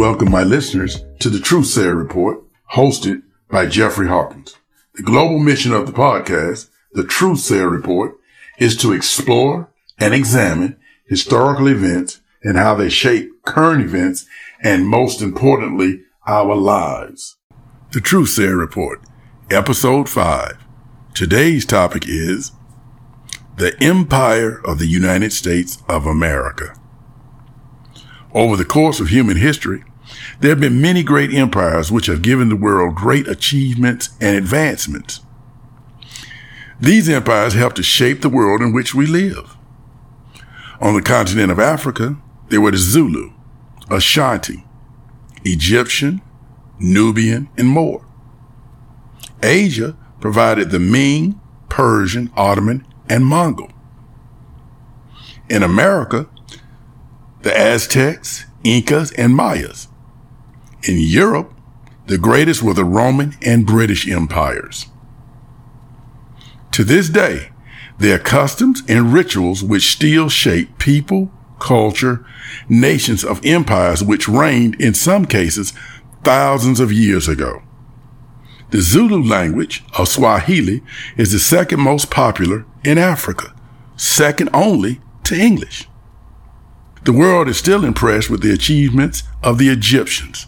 welcome my listeners to the Truthsayer Report, hosted by Jeffrey Hawkins. The global mission of the podcast, the Truthsayer Report, is to explore and examine historical events and how they shape current events and most importantly, our lives. The Truthsayer Report, episode five. Today's topic is the Empire of the United States of America. Over the course of human history, there have been many great empires which have given the world great achievements and advancements. These empires helped to shape the world in which we live. On the continent of Africa, there were the Zulu, Ashanti, Egyptian, Nubian, and more. Asia provided the Ming, Persian, Ottoman, and Mongol. In America, the Aztecs, Incas, and Mayas. In Europe, the greatest were the Roman and British empires. To this day, there are customs and rituals which still shape people, culture, nations of empires which reigned in some cases thousands of years ago. The Zulu language of Swahili is the second most popular in Africa, second only to English. The world is still impressed with the achievements of the Egyptians.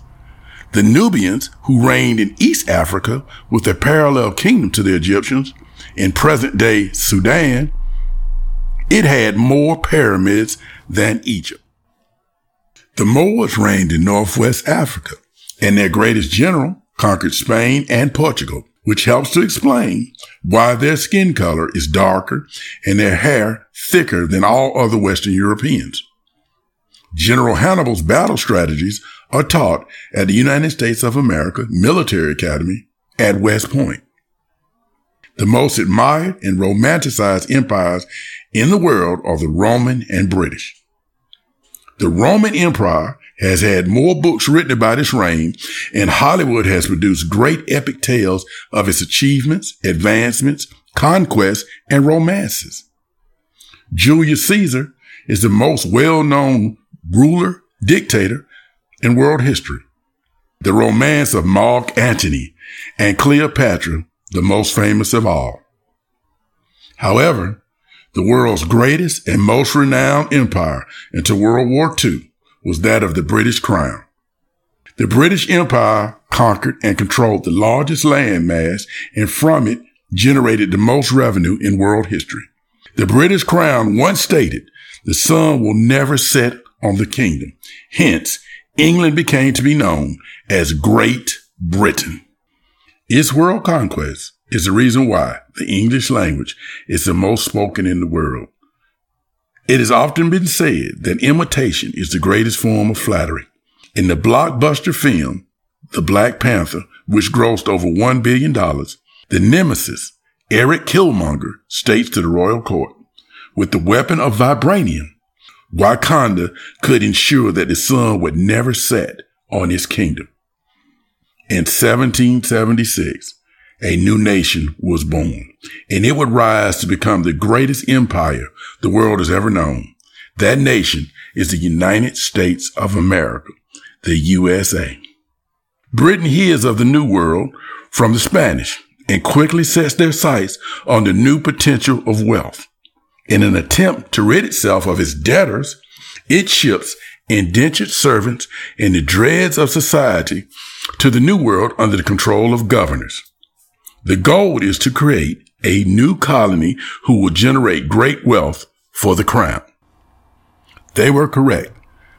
The Nubians, who reigned in East Africa with a parallel kingdom to the Egyptians in present day Sudan, it had more pyramids than Egypt. The Moors reigned in Northwest Africa, and their greatest general conquered Spain and Portugal, which helps to explain why their skin color is darker and their hair thicker than all other Western Europeans. General Hannibal's battle strategies are taught at the United States of America Military Academy at West Point. The most admired and romanticized empires in the world are the Roman and British. The Roman Empire has had more books written about its reign, and Hollywood has produced great epic tales of its achievements, advancements, conquests, and romances. Julius Caesar is the most well-known ruler, dictator in world history. The romance of Mark Antony and Cleopatra, the most famous of all. However, the world's greatest and most renowned empire until World War II was that of the British Crown. The British Empire conquered and controlled the largest landmass and from it generated the most revenue in world history. The British Crown once stated, the sun will never set on the kingdom. Hence, England became to be known as Great Britain. Its world conquest is the reason why the English language is the most spoken in the world. It has often been said that imitation is the greatest form of flattery. In the blockbuster film, The Black Panther, which grossed over $1 billion, the nemesis, Eric Killmonger, states to the royal court, with the weapon of vibranium, Wakanda could ensure that the sun would never set on his kingdom. In 1776, a new nation was born, and it would rise to become the greatest empire the world has ever known. That nation is the United States of America, the USA. Britain hears of the New World from the Spanish and quickly sets their sights on the new potential of wealth. In an attempt to rid itself of its debtors, it ships indentured servants and the dregs of society to the New World under the control of governors. The goal is to create a new colony who will generate great wealth for the crown. They were correct.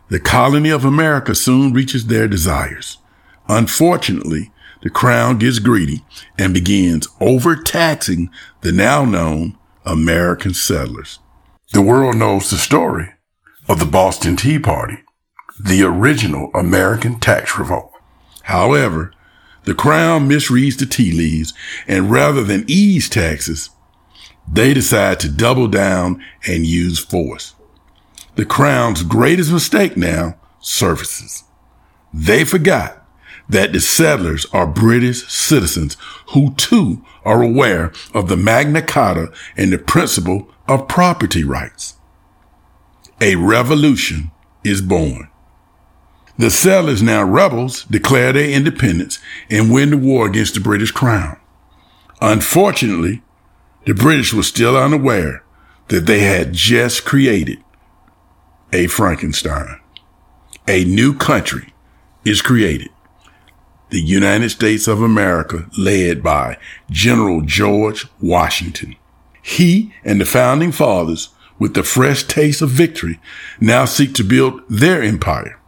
The colony of America soon reaches their desires. Unfortunately, the crown gets greedy and begins overtaxing the now known American settlers. The world knows the story of the Boston Tea Party, the original American tax revolt. However, the crown misreads the tea leaves and rather than ease taxes, they decide to double down and use force. The crown's greatest mistake now surfaces. They forgot that the settlers are British citizens who too are aware of the Magna Carta and the principle of property rights. A revolution is born. The settlers, now rebels, declare their independence and win the war against the British Crown. Unfortunately, the British were still unaware that they had just created a Frankenstein. A new country is created. The United States of America led by General George Washington. He and the founding fathers, with the fresh taste of victory, now seek to build their empire.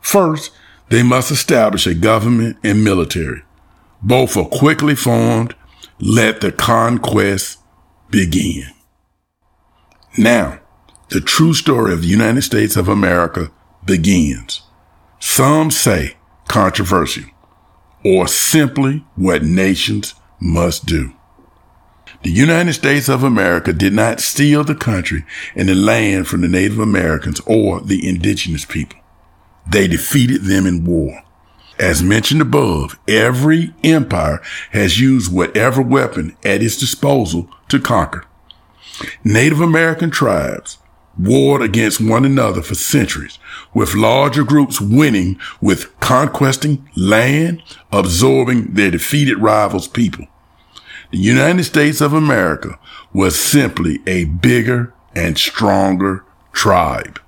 First, they must establish a government and military. Both are quickly formed. Let the conquest begin. Now, the true story of the United States of America begins. Some say controversial or simply what nations must do. The United States of America did not steal the country and the land from the Native Americans or the indigenous people. They defeated them in war. As mentioned above, every empire has used whatever weapon at its disposal to conquer. Native American tribes warred against one another for centuries, with larger groups winning with conquesting land, absorbing their defeated rivals' people. The United States of America was simply a bigger and stronger tribe.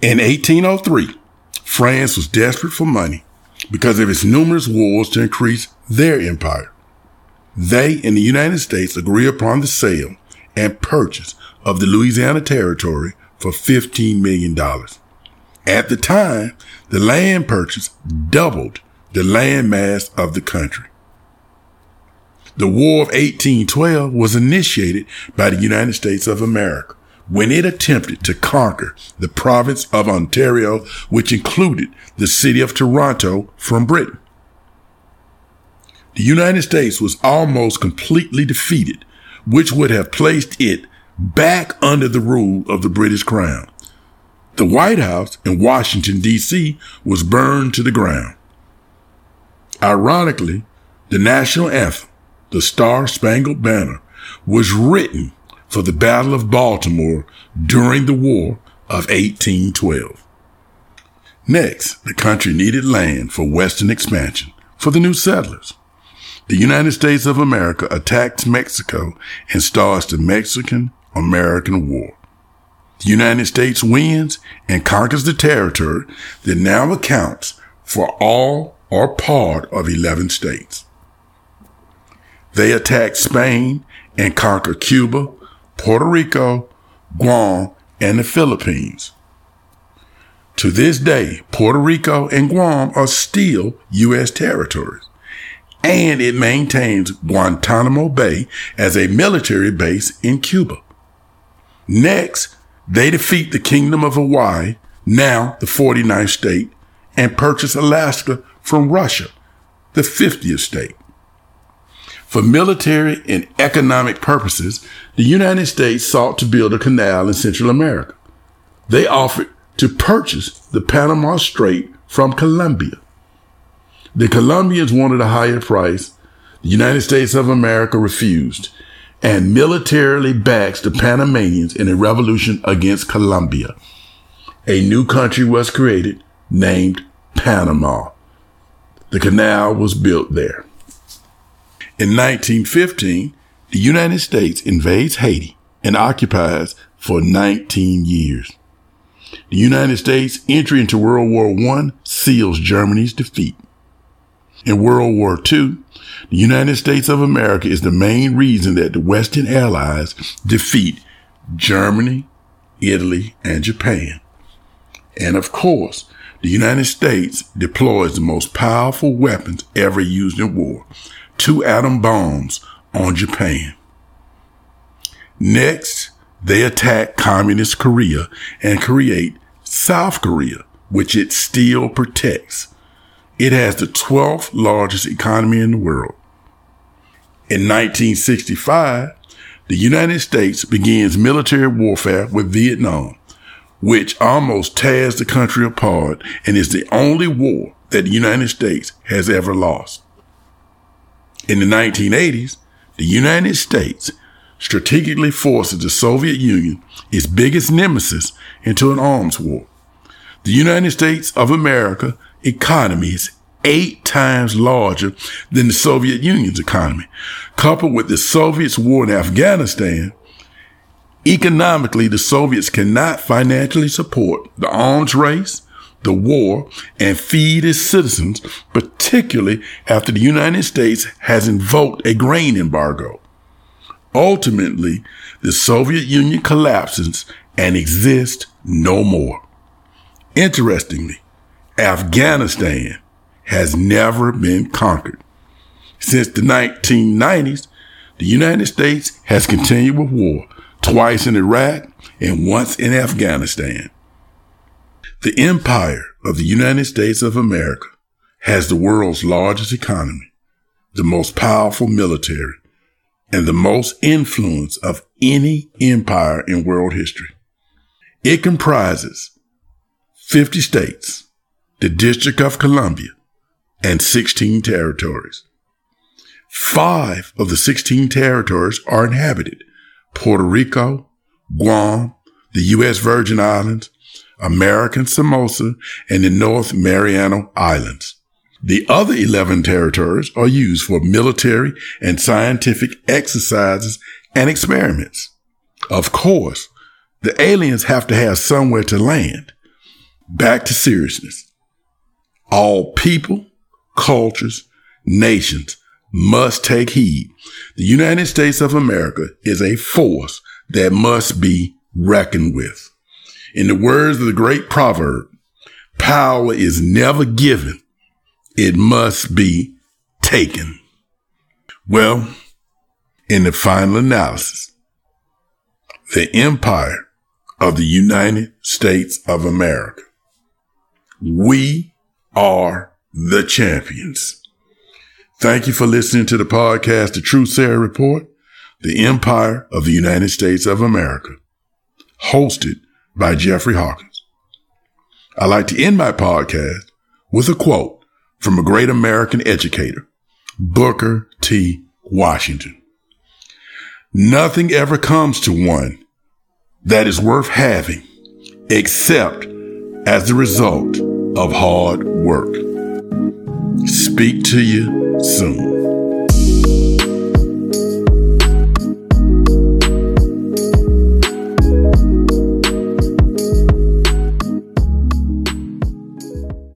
In 1803, France was desperate for money because of its numerous wars to increase their empire. They in the United States agree upon the sale and purchase of the Louisiana Territory for $15 million. At the time, the land purchase doubled the land mass of the country. The War of 1812 was initiated by the United States of America when it attempted to conquer the province of Ontario, which included the city of Toronto from Britain. The United States was almost completely defeated, which would have placed it back under the rule of the British Crown. The White House in Washington, D.C. was burned to the ground. Ironically, the national anthem, the Star Spangled Banner, was written for the Battle of Baltimore during the War of 1812. Next, the country needed land for Western expansion for the new settlers. The United States of America attacked Mexico and starts the Mexican American War. The United States wins and conquers the territory that now accounts for all or part of 11 states. They attack Spain and conquer Cuba, Puerto Rico, Guam, and the Philippines. To this day, Puerto Rico and Guam are still U.S. territories, and it maintains Guantanamo Bay as a military base in Cuba. Next, they defeat the Kingdom of Hawaii, now the 49th state, and purchase Alaska from Russia, the 50th state. For military and economic purposes, the United States sought to build a canal in Central America. They offered to purchase the Panama Strait from Colombia. The Colombians wanted a higher price. The United States of America refused and militarily backs the Panamanians in a revolution against Colombia. A new country was created named Panama. The canal was built there. In 1915, the United States invades Haiti and occupies for 19 years. The United States' entry into World War I seals Germany's defeat. In World War II, the United States of America is the main reason that the Western Allies defeat Germany, Italy, and Japan. And of course, the United States deploys the most powerful weapons ever used in war, two atom bombs on Japan. Next, they attack communist Korea and create South Korea, which it still protects. It has the 12th largest economy in the world. In 1965, the United States begins military warfare with Vietnam, which almost tears the country apart and is the only war that the United States has ever lost. In the 1980s, the United States strategically forces the Soviet Union, its biggest nemesis, into an arms war. The United States of America economy is eight times larger than the Soviet Union's economy. Coupled with the Soviets' war in Afghanistan, economically, the Soviets cannot financially support the arms race, the war, and feed its citizens, particularly after the United States has invoked a grain embargo. Ultimately, the Soviet Union collapses and exists no more. Interestingly, Afghanistan has never been conquered. Since the 1990s, the United States has continued with war, twice in Iraq and once in Afghanistan. The empire of the United States of America has the world's largest economy, the most powerful military, and the most influence of any empire in world history. It comprises 50 states, the District of Columbia, and 16 territories. Five of the 16 territories are inhabited. Puerto Rico, Guam, the U.S. Virgin Islands, American Samoa, and the North Mariana Islands. The other 11 territories are used for military and scientific exercises and experiments. Of course, the aliens have to have somewhere to land. Back to seriousness. All people, cultures, nations must take heed. The United States of America is a force that must be reckoned with. In the words of the great proverb, power is never given it must be taken. Well, in the final analysis, the empire of the United States of America, we are the champions. Thank you for listening to the podcast, The Truthsayer Report, the empire of the United States of America, hosted by Jeffrey Hawkins. I like to end my podcast with a quote from a great American educator, Booker T. Washington. Nothing ever comes to one that is worth having except as the result of hard work. Speak to you soon.